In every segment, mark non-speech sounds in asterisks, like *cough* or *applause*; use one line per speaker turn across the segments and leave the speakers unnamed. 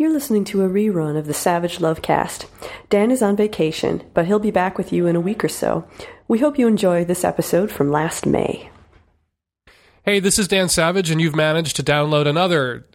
You're listening to a rerun of the Savage Love cast. Dan is on vacation, but he'll be back with you in a week or so. We hope you enjoy this episode from last May.
Hey, this is Dan Savage, and you've managed to download another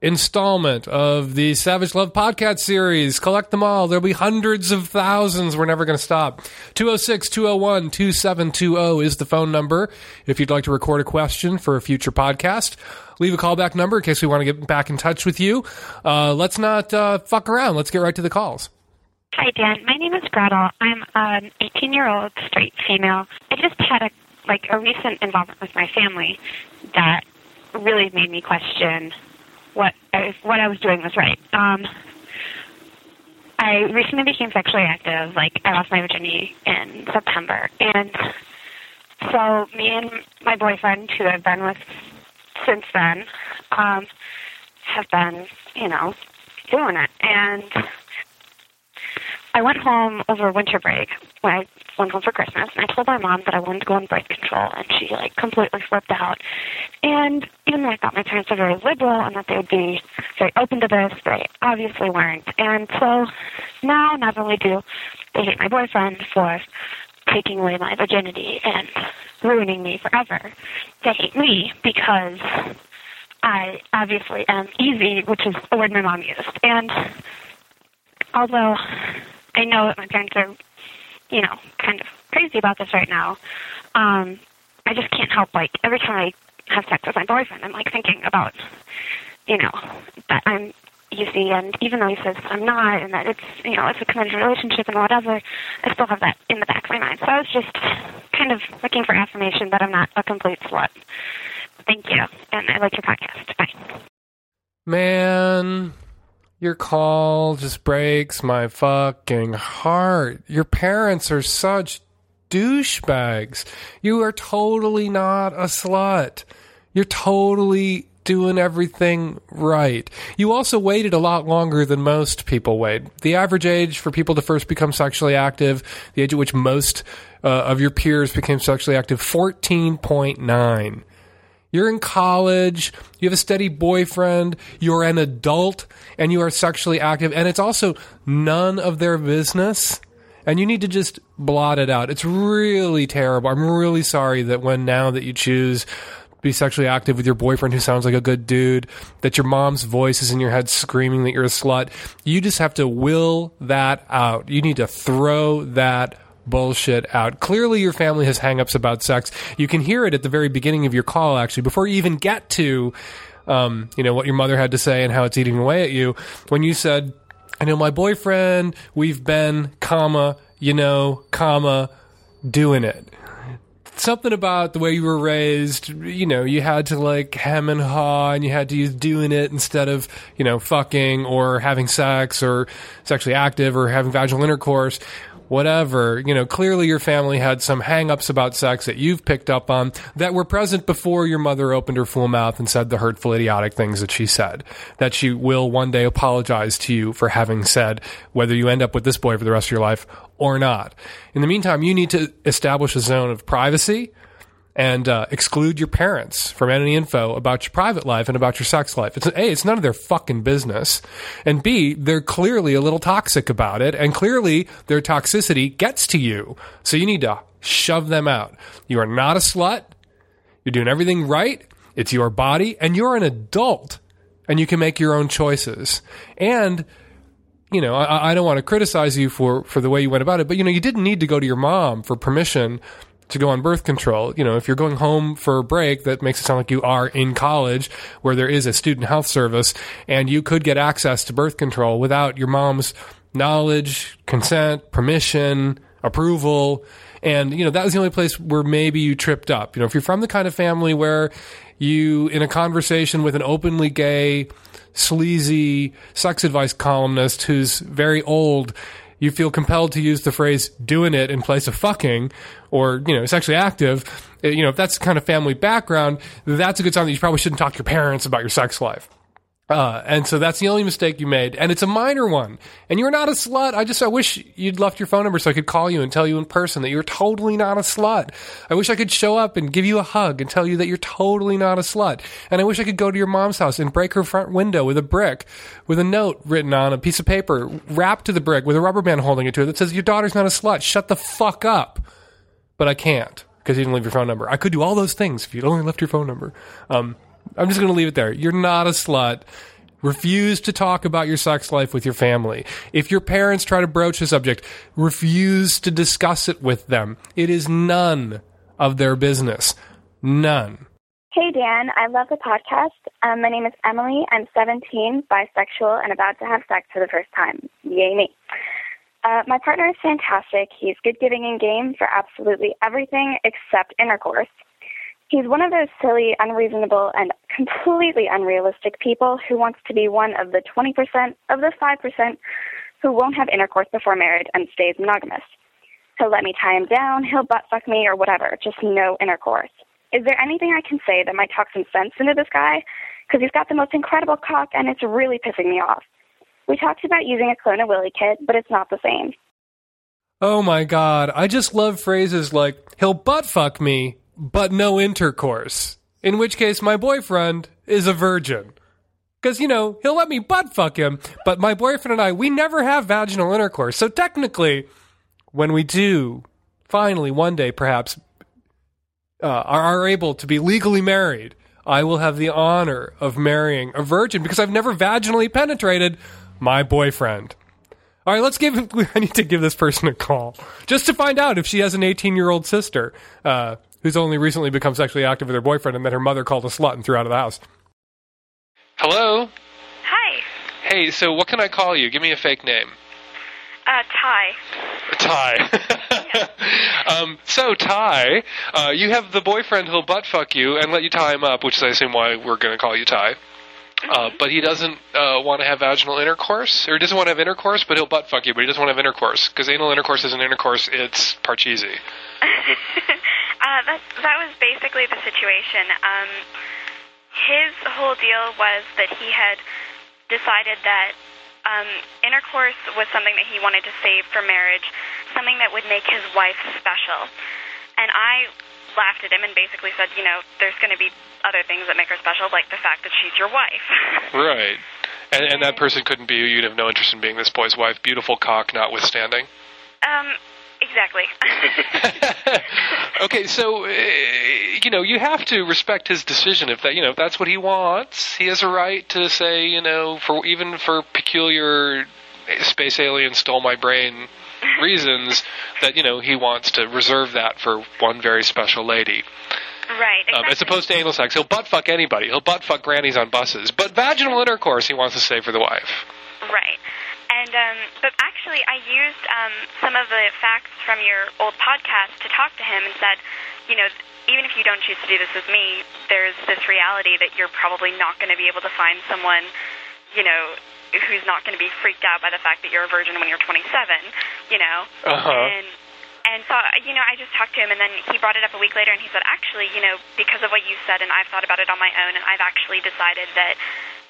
installment of the Savage Love podcast series. Collect them all. There'll be hundreds of thousands. We're never going to stop. 206 201 2720 is the phone number if you'd like to record a question for a future podcast. Leave a callback number in case we want to get back in touch with you. Uh, let's not uh, fuck around. Let's get right to the calls.
Hi, Dan. My name is Gretel. I'm an 18 year old straight female. I just had a like a recent involvement with my family that really made me question what I, what I was doing was right. Um, I recently became sexually active. Like I lost my virginity in September, and so me and my boyfriend, who I've been with since then, um, have been, you know, doing it. And I went home over winter break when I went home for Christmas, and I told my mom that I wanted to go on birth control, and she like completely flipped out. And even though I thought my parents were very liberal and that they would be very open to this, they obviously weren't. And so now, not only do they hate my boyfriend for taking away my virginity and ruining me forever, they hate me because I obviously am easy, which is a word my mom used. And although I know that my parents are, you know, kind of crazy about this right now, um, I just can't help like every time I have sex with my boyfriend, I'm like thinking about, you know, that I'm easy, and even though he says I'm not, and that it's you know it's a committed relationship and whatever, I still have that in the back of my mind. So I was just kind of looking for affirmation that I'm not a complete slut. Thank you, and I like your podcast. Bye.
Man, your call just breaks my fucking heart. Your parents are such douchebags. You are totally not a slut. You're totally doing everything right. You also waited a lot longer than most people wait. The average age for people to first become sexually active, the age at which most uh, of your peers became sexually active, 14.9. You're in college, you have a steady boyfriend, you're an adult, and you are sexually active, and it's also none of their business. And you need to just blot it out. It's really terrible. I'm really sorry that when now that you choose be sexually active with your boyfriend who sounds like a good dude, that your mom's voice is in your head screaming that you're a slut. You just have to will that out. You need to throw that bullshit out. Clearly, your family has hangups about sex. You can hear it at the very beginning of your call, actually, before you even get to, um, you know, what your mother had to say and how it's eating away at you. When you said, I know my boyfriend, we've been, comma, you know, comma, doing it something about the way you were raised, you know, you had to like hem and haw and you had to use doing it instead of, you know, fucking or having sex or sexually active or having vaginal intercourse. Whatever, you know, clearly your family had some hangups about sex that you've picked up on that were present before your mother opened her full mouth and said the hurtful, idiotic things that she said. That she will one day apologize to you for having said, whether you end up with this boy for the rest of your life or not. In the meantime, you need to establish a zone of privacy and uh, exclude your parents from any info about your private life and about your sex life. It's a, it's none of their fucking business, and b, they're clearly a little toxic about it, and clearly their toxicity gets to you. So you need to shove them out. You are not a slut. You're doing everything right. It's your body, and you're an adult, and you can make your own choices. And you know, I, I don't want to criticize you for for the way you went about it, but you know, you didn't need to go to your mom for permission to go on birth control. You know, if you're going home for a break, that makes it sound like you are in college where there is a student health service and you could get access to birth control without your mom's knowledge, consent, permission, approval. And, you know, that was the only place where maybe you tripped up. You know, if you're from the kind of family where you, in a conversation with an openly gay, sleazy sex advice columnist who's very old, you feel compelled to use the phrase doing it in place of fucking or, you know, sexually active, you know, if that's kind of family background, that's a good sign that you probably shouldn't talk to your parents about your sex life. Uh, and so that's the only mistake you made, and it's a minor one. And you're not a slut. I just I wish you'd left your phone number so I could call you and tell you in person that you're totally not a slut. I wish I could show up and give you a hug and tell you that you're totally not a slut. And I wish I could go to your mom's house and break her front window with a brick, with a note written on a piece of paper, wrapped to the brick with a rubber band holding it to it that says your daughter's not a slut. Shut the fuck up. But I can't because you didn't leave your phone number. I could do all those things if you'd only left your phone number. Um, I'm just going to leave it there. You're not a slut. Refuse to talk about your sex life with your family. If your parents try to broach the subject, refuse to discuss it with them. It is none of their business. None.
Hey, Dan. I love the podcast. Um, my name is Emily. I'm 17, bisexual, and about to have sex for the first time. Yay, me. Uh, my partner is fantastic. He's good giving in game for absolutely everything except intercourse. He's one of those silly, unreasonable, and completely unrealistic people who wants to be one of the 20% of the 5% who won't have intercourse before marriage and stays monogamous. He'll let me tie him down, he'll butt fuck me or whatever, just no intercourse. Is there anything I can say that might talk some sense into this guy? Because he's got the most incredible cock and it's really pissing me off. We talked about using a Clone-A-Willy kit, but it's not the same.
Oh my god, I just love phrases like, he'll butt fuck me, but no intercourse. In which case, my boyfriend is a virgin. Because, you know, he'll let me butt fuck him, but my boyfriend and I, we never have vaginal intercourse. So technically, when we do, finally, one day perhaps, uh, are, are able to be legally married, I will have the honor of marrying a virgin because I've never vaginally penetrated my boyfriend. All right, let's give. *laughs* I need to give this person a call just to find out if she has an 18 year old sister. Uh, who's only recently become sexually active with her boyfriend and then her mother called a slut and threw out of the house. Hello?
Hi.
Hey, so what can I call you? Give me a fake name.
Uh, Ty.
Ty. *laughs* um, so, Ty, uh, you have the boyfriend who'll butt fuck you and let you tie him up, which is, I assume, why we're going to call you Ty. Uh, but he doesn't uh, want to have vaginal intercourse, or he doesn't want to have intercourse, but he'll butt fuck you, but he doesn't want to have intercourse. Because anal intercourse isn't intercourse, it's parcheesi. *laughs*
uh, that, that was basically the situation. Um, his whole deal was that he had decided that um, intercourse was something that he wanted to save for marriage, something that would make his wife special. And I laughed at him and basically said, you know, there's going to be other things that make her special, like the fact that she's your wife. *laughs*
right. And, and that person couldn't be you. You'd have no interest in being this boy's wife. Beautiful cock notwithstanding.
Um, exactly. *laughs*
okay, so uh, you know you have to respect his decision. If that you know if that's what he wants, he has a right to say you know for even for peculiar space alien stole my brain *laughs* reasons that you know he wants to reserve that for one very special lady.
Right. Exactly.
Um, as opposed to anal sex, he'll butt fuck anybody. He'll butt fuck grannies on buses. But vaginal intercourse, he wants to save for the wife.
Right. And um, but actually, I used um, some of the facts from your old podcast to talk to him and said, you know, even if you don't choose to do this with me, there's this reality that you're probably not going to be able to find someone, you know, who's not going to be freaked out by the fact that you're a virgin when you're 27, you know.
Uh-huh.
And and so you know, I just talked to him, and then he brought it up a week later, and he said, actually, you know, because of what you said, and I've thought about it on my own, and I've actually decided that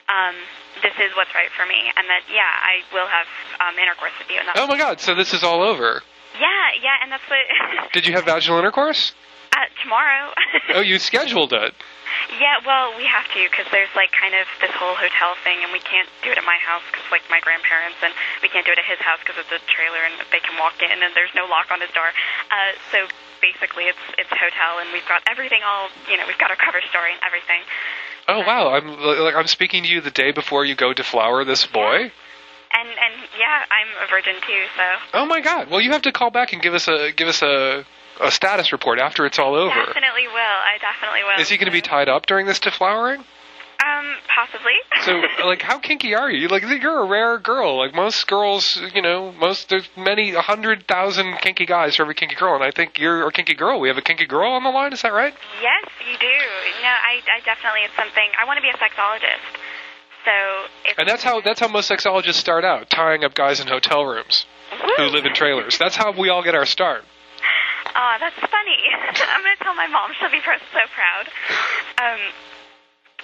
um, this is what's right for me, and that yeah, I will have um, intercourse with you. And that's
Oh my god! So this is all over.
yeah, yeah, and that's what. *laughs*
Did you have vaginal intercourse?
uh, tomorrow. *laughs*
Oh, you scheduled it.
Yeah, well, we have to because there's like kind of this whole hotel thing, and we can't do it at my house because like my grandparents, and we can't do it at his house because it's a trailer and they can walk in, and there's no lock on his door. Uh, so basically, it's it's hotel, and we've got everything all you know, we've got our cover story and everything.
Oh wow! I'm like I'm speaking to you the day before you go deflower this boy.
And and yeah, I'm a virgin too, so
Oh my god! Well, you have to call back and give us a give us a a status report after it's all over.
definitely will. I definitely will.
Is he going to be tied up during this deflowering?
Um, possibly.
So, *laughs* like, how kinky are you? Like, you're a rare girl. Like most girls, you know, most there's many a hundred thousand kinky guys for every kinky girl, and I think you're a kinky girl. We have a kinky girl on the line. Is that right?
Yes, you do. No, I, I definitely. It's something. I want to be a sexologist. So. If
And that's how that's how most sexologists start out, tying up guys in hotel rooms who live in trailers. That's how we all get our start.
Oh, that's funny. *laughs* I'm gonna tell my mom. She'll be pro- so proud. Um,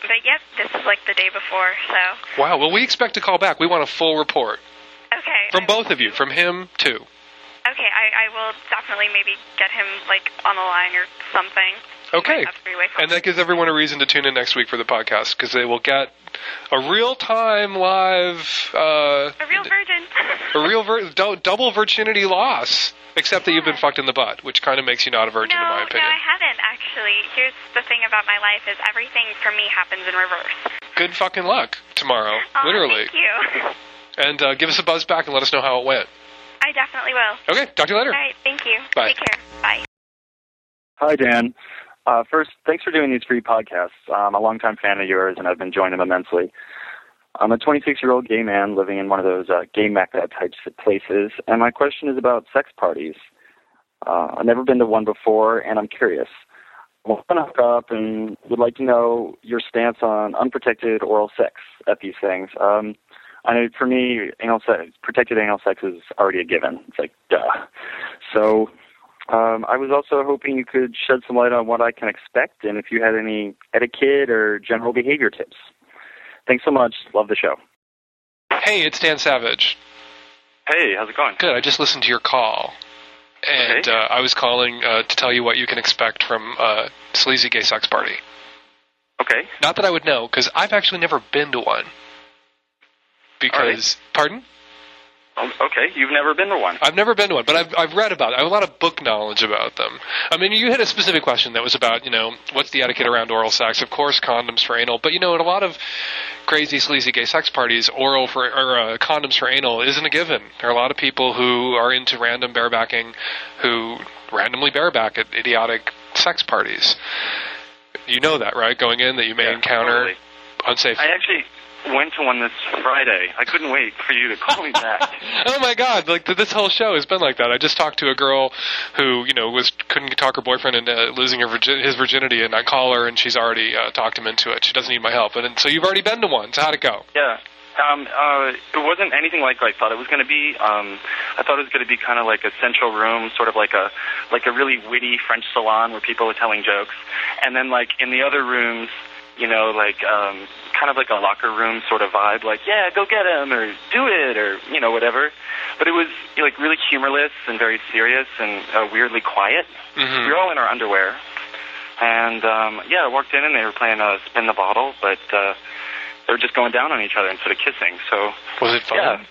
but yep, this is like the day before, so
Wow. Well, we expect to call back. We want a full report
okay.
from
I-
both of you, from him too.
Okay, I, I will definitely maybe get him like on the line or something.
Okay. And that gives everyone a reason to tune in next week for the podcast because they will get a real time live, uh,
a real virgin. *laughs*
a real vir- dou- double virginity loss. Except that you've been fucked in the butt, which kind of makes you not a virgin,
no,
in my opinion. no.
I haven't actually. Here's the thing about my life: is everything for me happens in reverse.
Good fucking luck tomorrow,
Aw,
literally.
Thank you. *laughs*
And uh, give us a buzz back and let us know how it went.
I definitely will.
Okay, talk to you later.
All right. Thank you.
Bye.
Take care. Bye.
Hi, Dan. Uh, first, thanks for doing these free podcasts. I'm a longtime fan of yours, and I've enjoyed them immensely. I'm a 26 year old gay man living in one of those uh, gay mecca type places, and my question is about sex parties. Uh, I've never been to one before, and I'm curious. I want to hook up and would like to know your stance on unprotected oral sex at these things. Um, I know for me, anal sex, protected anal sex is already a given. It's like, duh. So um, I was also hoping you could shed some light on what I can expect and if you had any etiquette or general behavior tips. Thanks so much. Love the show.
Hey, it's Dan Savage.
Hey, how's it going?
Good. I just listened to your call, and
Okay.
uh, I was calling uh, to tell you what you can expect from uh, sleazy gay sex party.
Okay.
Not that I would know, because I've actually never been to one. Because, pardon?
Um, okay, you've never been to one.
I've never been to one, but I've I've read about. it. I have a lot of book knowledge about them. I mean, you had a specific question that was about, you know, what's the etiquette around oral sex? Of course, condoms for anal, but you know, at a lot of crazy sleazy gay sex parties, oral for or uh, condoms for anal isn't a given. There are a lot of people who are into random barebacking, who randomly bareback at idiotic sex parties. You know that, right? Going in, that you may
Yeah,
encounter
totally.
unsafe.
I actually went to one this Friday. I couldn't wait for you to call me back. *laughs*
oh my god! Like this whole show has been like that. I just talked to a girl who you know was couldn't talk her boyfriend into losing her virgin- his virginity, and I call her, and she's already uh, talked him into it. She doesn't need my help, and, and so you've already been to one. So how'd it go?
Yeah. Um, uh, it wasn't anything like I thought it was going to be. Um, I thought it was going to be kind of like a central room, sort of like a like a really witty French salon where people were telling jokes, and then like in the other rooms, you know, like um, kind of like a locker room sort of vibe, like yeah, go get him or do it or you know whatever. But it was like really humorless and very serious and uh, weirdly quiet.
Mm-hmm.
We were all in our underwear, and um, yeah, I walked in and they were playing uh, spin the bottle, but uh, they were just going down on each other instead of kissing. So
Was it fun?
yeah,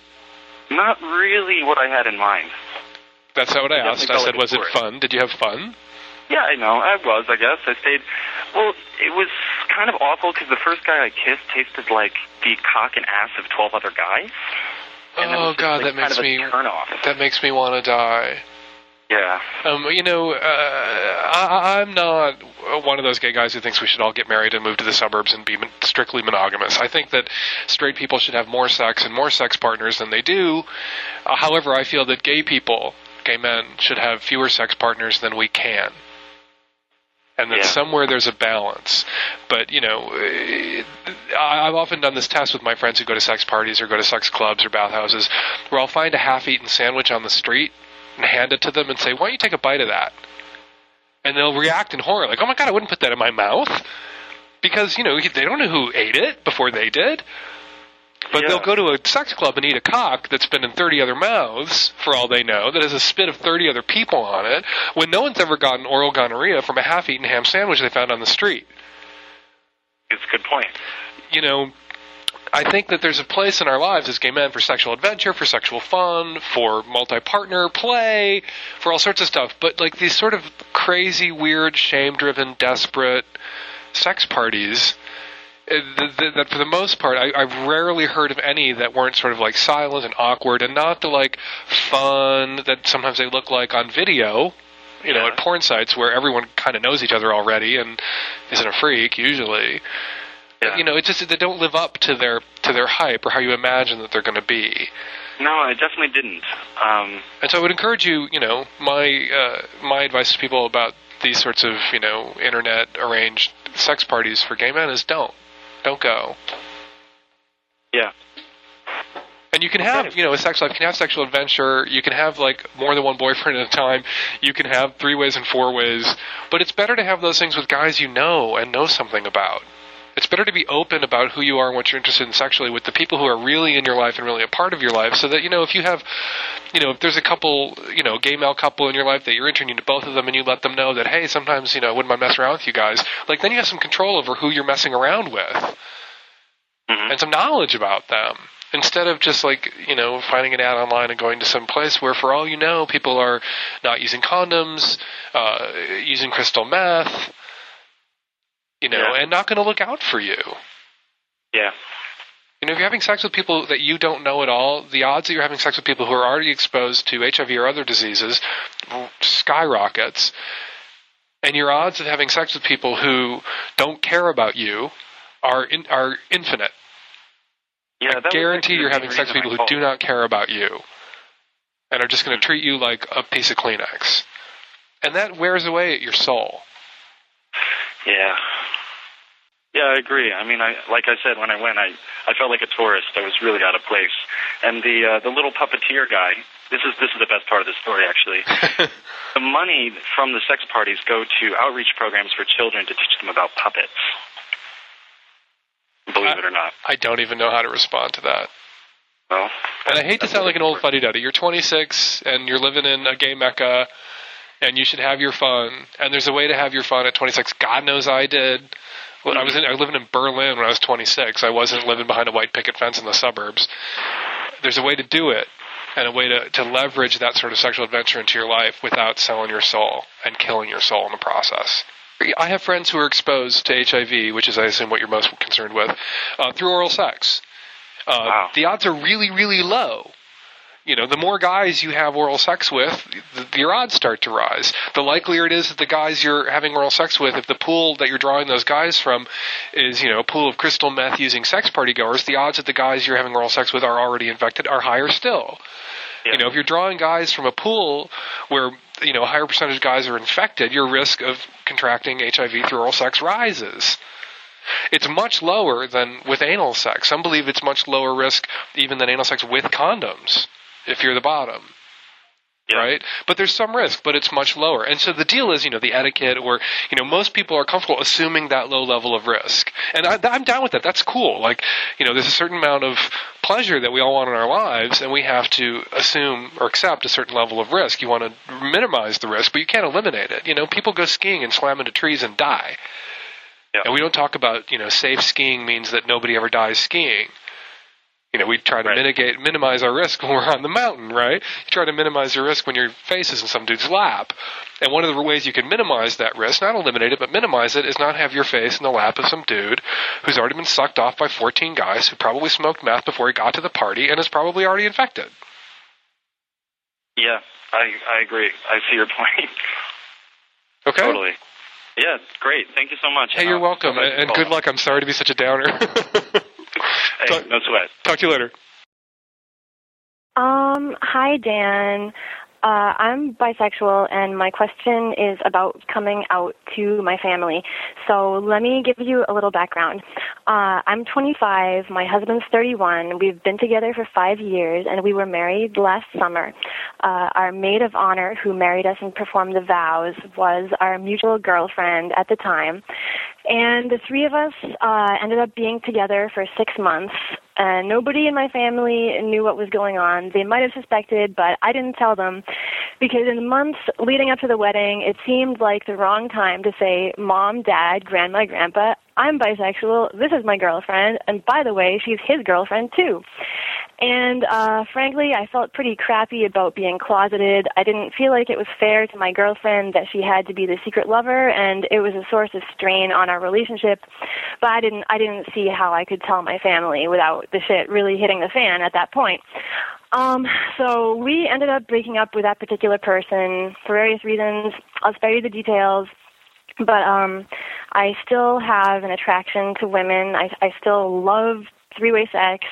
not really what I had in mind.
That's not what I
Definitely
asked. I said, was it
tourist.
fun? Did you have fun?
Yeah, I know. I was, I guess. I stayed. Well, it was kind of awful because the first guy I kissed tasted like the cock and ass of twelve other guys. And
oh
just,
god,
like,
that makes me
turn off.
that makes me want to die.
Yeah.
Um, you know, uh, I, I'm not one of those gay guys who thinks we should all get married and move to the suburbs and be mon- strictly monogamous. I think that straight people should have more sex and more sex partners than they do. Uh, however, I feel that gay people, gay men, should have fewer sex partners than we can. And that
Yeah.
somewhere there's a balance. But, you know, eh, I- I've often done this test with my friends who go to sex parties or go to sex clubs or bathhouses where I'll find a half eaten sandwich on the street and hand it to them and say, "Why don't you take a bite of that?" And they'll react in horror, like, "Oh my god, I wouldn't put that in my mouth," because you know they don't know who ate it before they did. But
Yeah.
they'll go to a sex club and eat a cock that's been in 30 other mouths, for all they know, that has a spit of 30 other people on it, when no one's ever gotten oral gonorrhea from a half-eaten ham sandwich they found on the street.
It's a good point.
You know, I think that there's a place in our lives as gay men for sexual adventure, for sexual fun, for multi-partner play, for all sorts of stuff. But like these sort of crazy, weird, shame-driven, desperate sex parties, that for the most part, I, I've rarely heard of any that weren't sort of like silent and awkward, and not the like fun that sometimes they look like on video. You know, at porn sites where everyone kind of knows each other already and isn't a freak usually
Yeah.
you know, it's just that they don't live up to their to their hype or how you imagine that they're going to be.
No, I definitely didn't. Um,
And so I would encourage you, you know, my uh, my advice to people about these sorts of you know internet arranged sex parties for gay men is don't don't go.
yeah.
And you can have, you know, a sex life. You can have sexual adventure. You can have like more than one boyfriend at a time. You can have three ways and four ways. But it's better to have those things with guys you know and know something about. It's better to be open about who you are and what you're interested in sexually with the people who are really in your life and really a part of your life, so that you know if you have, you know, if there's a couple, you know, gay male couple in your life that you're interested in both of them, and you let them know that hey, sometimes you know I wouldn't mind messing around with you guys. Like then you have some control over who you're messing around with,
Mhm.
and some knowledge about them instead of just like you know finding an ad online and going to some place where for all you know people are not using condoms uh, using crystal meth you know
Yeah.
and not going to look out for you
Yeah.
you know if you're having sex with people that you don't know at all the odds that you're having sex with people who are already exposed to hiv or other diseases skyrockets and your odds of having sex with people who don't care about you are in, are infinite
Yeah. was
guarantee you're having sex with people who do not care about you and are just going to treat you like a piece of Kleenex. And that wears away at your soul.
Yeah. Yeah, I agree. I mean, I like I said when I went, I I felt like a tourist. I was really out of place. And the uh, the little puppeteer guy. This is this is the best part of the story, actually. *laughs* the money from the sex parties go to outreach programs for children to teach them about puppets. Believe it or not.
I don't even know how to respond to that.
Well,
And I hate to sound like an old fuddy duddy. You're 26 and you're living in a gay mecca and you should have your fun. And there's a way to have your fun at 26. God knows I did. Well, I was in, I was living in Berlin when I was 26. I wasn't living behind a white picket fence in the suburbs. There's a way to do it and a way to, to leverage that sort of sexual adventure into your life without selling your soul and killing your soul in the process. I have friends who are exposed to HIV, which is, I assume, what you're most concerned with, uh, through oral sex. Uh,
Wow.
The odds are really, really low. You know, the more guys you have oral sex with, the, your odds start to rise. The likelier it is that the guys you're having oral sex with, if the pool that you're drawing those guys from is, you know, a pool of crystal meth using sex party goers, the odds that the guys you're having oral sex with are already infected are higher still.
yeah.
You know, if you're drawing guys from a pool where you know a higher percentage of guys are infected, your risk of contracting HIV through oral sex rises. It's much lower than with anal sex. Some believe it's much lower risk even than anal sex with condoms if you're the bottom.
Yeah.
Right? But there's some risk, but it's much lower. And so the deal is, you know, the etiquette or, you know, most people are comfortable assuming that low level of risk. And I, I'm down with that. That's cool. Like, you know, there's a certain amount of pleasure that we all want in our lives, and we have to assume or accept a certain level of risk. You want to minimize the risk, but you can't eliminate it. You know, people go skiing and slam into trees and die.
Yeah.
And we don't talk about, you know, safe skiing means that nobody ever dies skiing. You know, we try to
Right.
mitigate, minimize our risk when we're on the mountain, right? You try to minimize your risk when your face is in some dude's lap. And one of the ways you can minimize that risk, not eliminate it, but minimize it, is not have your face in the lap of some dude who's already been sucked off by 14 guys who probably smoked meth before he got to the party and is probably already infected.
Yeah, I I agree. I see your *laughs* point.
Okay?
Totally. Yeah, great. Thank you so much.
Hey, you're welcome.
so glad you
And, and good luck. I'm sorry to be such a downer. *laughs*
Hey, no sweat.
Talk to you later.
Um, hi, Dan. Uh, I'm bisexual, and my question is about coming out to my family. So let me give you a little background. Uh, I'm 25. My husband's 31. We've been together for five years, and we were married last summer. Uh, our maid of honor, who married us and performed the vows, was our mutual girlfriend at the time. And the three of us uh, ended up being together for six months. And nobody in my family knew what was going on. They might have suspected, but I didn't tell them because in the months leading up to the wedding, it seemed like the wrong time to say, Mom, Dad, Grandma, Grandpa, I'm bisexual. This is my girlfriend. And by the way, she's his girlfriend too. And uh, frankly, I felt pretty crappy about being closeted. I didn't feel like it was fair to my girlfriend that she had to be the secret lover, and it was a source of strain on our relationship. But I didn't, I didn't see how I could tell my family without the shit really hitting the fan at that point. Um, so we ended up breaking up with that particular person for various reasons. I'll spare you the details but um I still have an attraction to women. I I still love three-way sex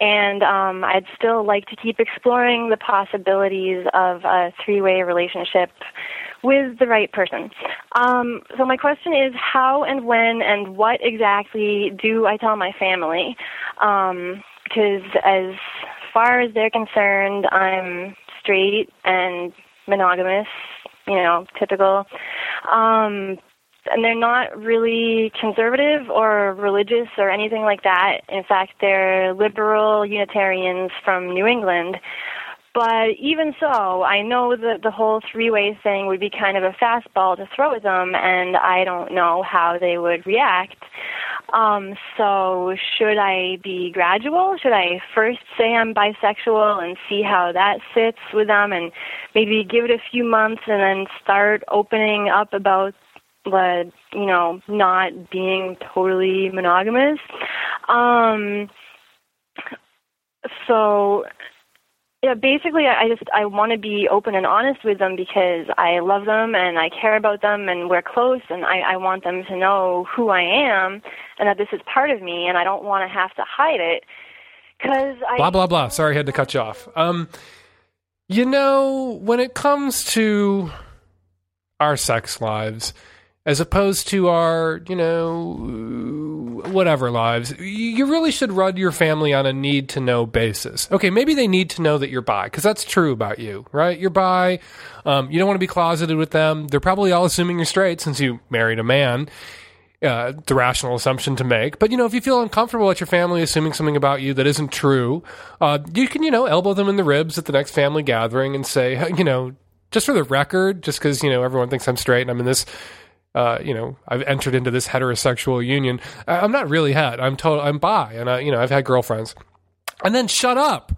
and um I'd still like to keep exploring the possibilities of a three-way relationship with the right person. Um so my question is how and when and what exactly do I tell my family? Um because as far as they're concerned, I'm straight and monogamous, you know, typical. Um, and they're not really conservative or religious or anything like that. In fact, they're liberal Unitarians from New England. But even so, I know that the whole three way thing would be kind of a fastball to throw at them, and I don't know how they would react. Um, so, should I be gradual? Should I first say I'm bisexual and see how that sits with them, and maybe give it a few months and then start opening up about the, you know, not being totally monogamous? Um, so yeah, basically, I just I want to be open and honest with them because I love them and I care about them and we're close and I, I want them to know who I am and that this is part of me and I don't want to have to hide it because I
blah blah blah. Sorry, I had to cut you off. Um, you know, when it comes to our sex lives, as opposed to our, you know, whatever lives, you really should run your family on a need to know basis. Okay, maybe they need to know that you're bi, because that's true about you, right? You're bi. Um, you don't want to be closeted with them. They're probably all assuming you're straight since you married a man. Uh, the rational assumption to make. But, you know, if you feel uncomfortable at your family assuming something about you that isn't true, uh, you can, you know, elbow them in the ribs at the next family gathering and say, you know, just for the record, just because, you know, everyone thinks I'm straight and I'm in this uh, you know, I've entered into this heterosexual union. I'm not really het. I'm total. I'm bi, and I, you know, I've had girlfriends. And then shut up.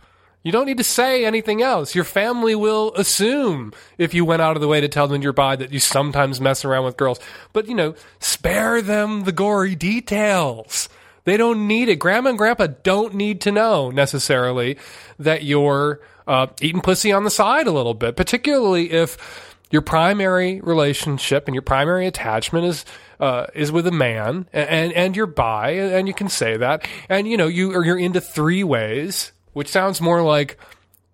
You don't need to say anything else. Your family will assume if you went out of the way to tell them you're bi that you sometimes mess around with girls. But you know, spare them the gory details. They don't need it. Grandma and grandpa don't need to know necessarily that you're uh, eating pussy on the side a little bit, particularly if your primary relationship and your primary attachment is uh, is with a man, and and you're bi, and you can say that, and you know you or you're into three ways, which sounds more like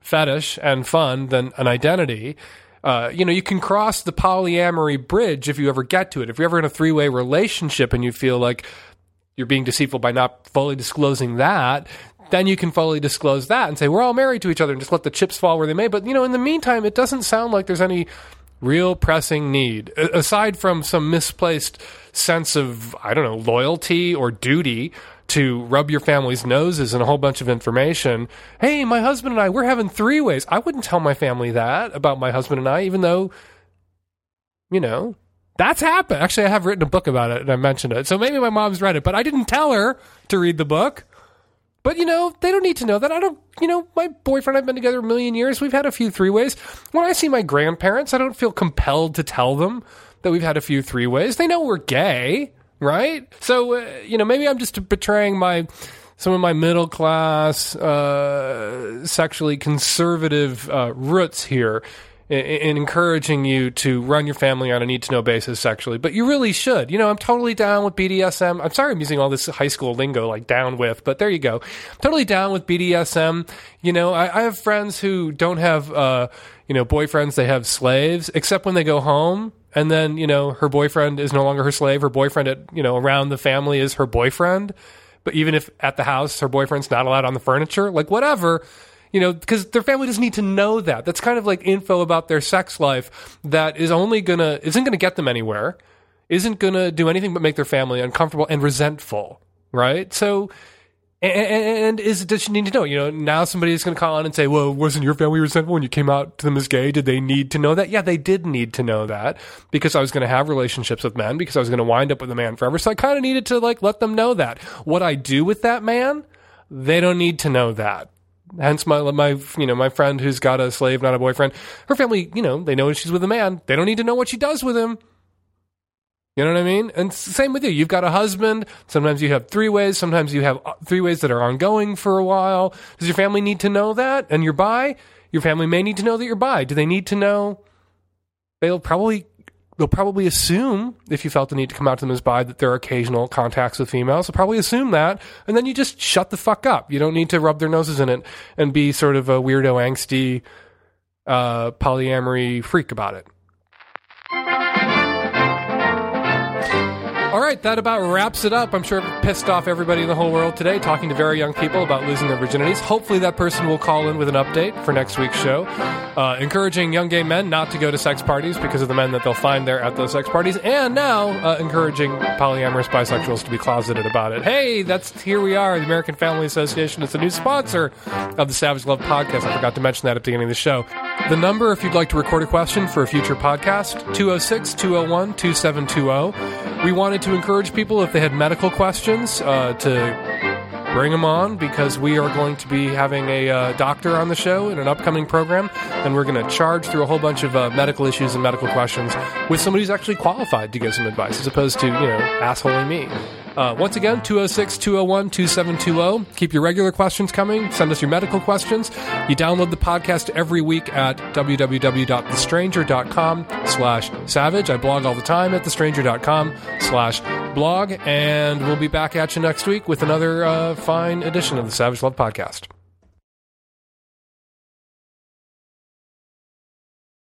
fetish and fun than an identity. Uh, you know, you can cross the polyamory bridge if you ever get to it. If you're ever in a three way relationship and you feel like you're being deceitful by not fully disclosing that, then you can fully disclose that and say we're all married to each other and just let the chips fall where they may. But you know, in the meantime, it doesn't sound like there's any real pressing need aside from some misplaced sense of I don't know loyalty or duty to rub your family's noses and a whole bunch of information. Hey, my husband and I, we're having three ways. I wouldn't tell my family that about my husband and I, even though, you know, that's happened. Actually, I have written a book about it and I mentioned it. So maybe my mom's read it, but I didn't tell her to read the book. But you know, they don't need to know that. I don't, you know, my boyfriend and I've been together a million years. We've had a few three ways. When I see my grandparents, I don't feel compelled to tell them that we've had a few three ways. They know we're gay, right? So, uh, you know, maybe I'm just betraying my some of my middle class, uh, sexually conservative uh, roots here in encouraging you to run your family on a need to know basis sexually, but you really should. You know, I'm totally down with BDSM. I'm sorry I'm using all this high school lingo like down with, but there you go. I'm totally down with BDSM. You know, I, I have friends who don't have, uh, you know, boyfriends, they have slaves, except when they go home. And then, you know, her boyfriend is no longer her slave. Her boyfriend at, you know, around the family is her boyfriend. But even if at the house, her boyfriend's not allowed on the furniture, like whatever you know, because their family doesn't need to know that. That's kind of like info about their sex life that is only gonna isn't gonna get them anywhere, isn't gonna do anything but make their family uncomfortable and resentful, right? So. And, is does she need to know? You know, now somebody is going to call on and say, "Well, wasn't your family resentful when you came out to them as gay? Did they need to know that?" Yeah, they did need to know that because I was going to have relationships with men because I was going to wind up with a man forever. So I kind of needed to like let them know that. What I do with that man, they don't need to know that. Hence my my you know my friend who's got a slave, not a boyfriend. Her family, you know, they know she's with a man. They don't need to know what she does with him. You know what I mean? And same with you. You've got a husband. Sometimes you have three ways. Sometimes you have uh, three ways that are ongoing for a while. Does your family need to know that? And you're bi? Your family may need to know that you're bi. Do they need to know? They'll probably they'll probably assume if you felt the need to come out to them as bi that there are occasional contacts with females. They'll probably assume that, and then you just shut the fuck up. You don't need to rub their noses in it and be sort of a weirdo, angsty, uh, polyamory freak about it. All right, that about wraps it up. I'm sure I've pissed off everybody in the whole world today talking to very young people about losing their virginities. Hopefully, that person will call in with an update for next week's show, uh, encouraging young gay men not to go to sex parties because of the men that they'll find there at those sex parties, and now uh, encouraging polyamorous bisexuals to be closeted about it. Hey, that's here we are. The American Family Association is a new sponsor of the Savage Love podcast. I forgot to mention that at the beginning of the show. The number, if you'd like to record a question for a future podcast, 206 201 2720. We wanted to encourage people, if they had medical questions, uh, to bring them on because we are going to be having a uh, doctor on the show in an upcoming program, and we're going to charge through a whole bunch of uh, medical issues and medical questions with somebody who's actually qualified to give some advice, as opposed to, you know, assholing me. Uh, once again, 206 201 2720. Keep your regular questions coming. Send us your medical questions. You download the podcast every week at www.thestranger.com slash savage. I blog all the time at thestranger.com slash blog. And we'll be back at you next week with another uh, fine edition of the Savage Love Podcast.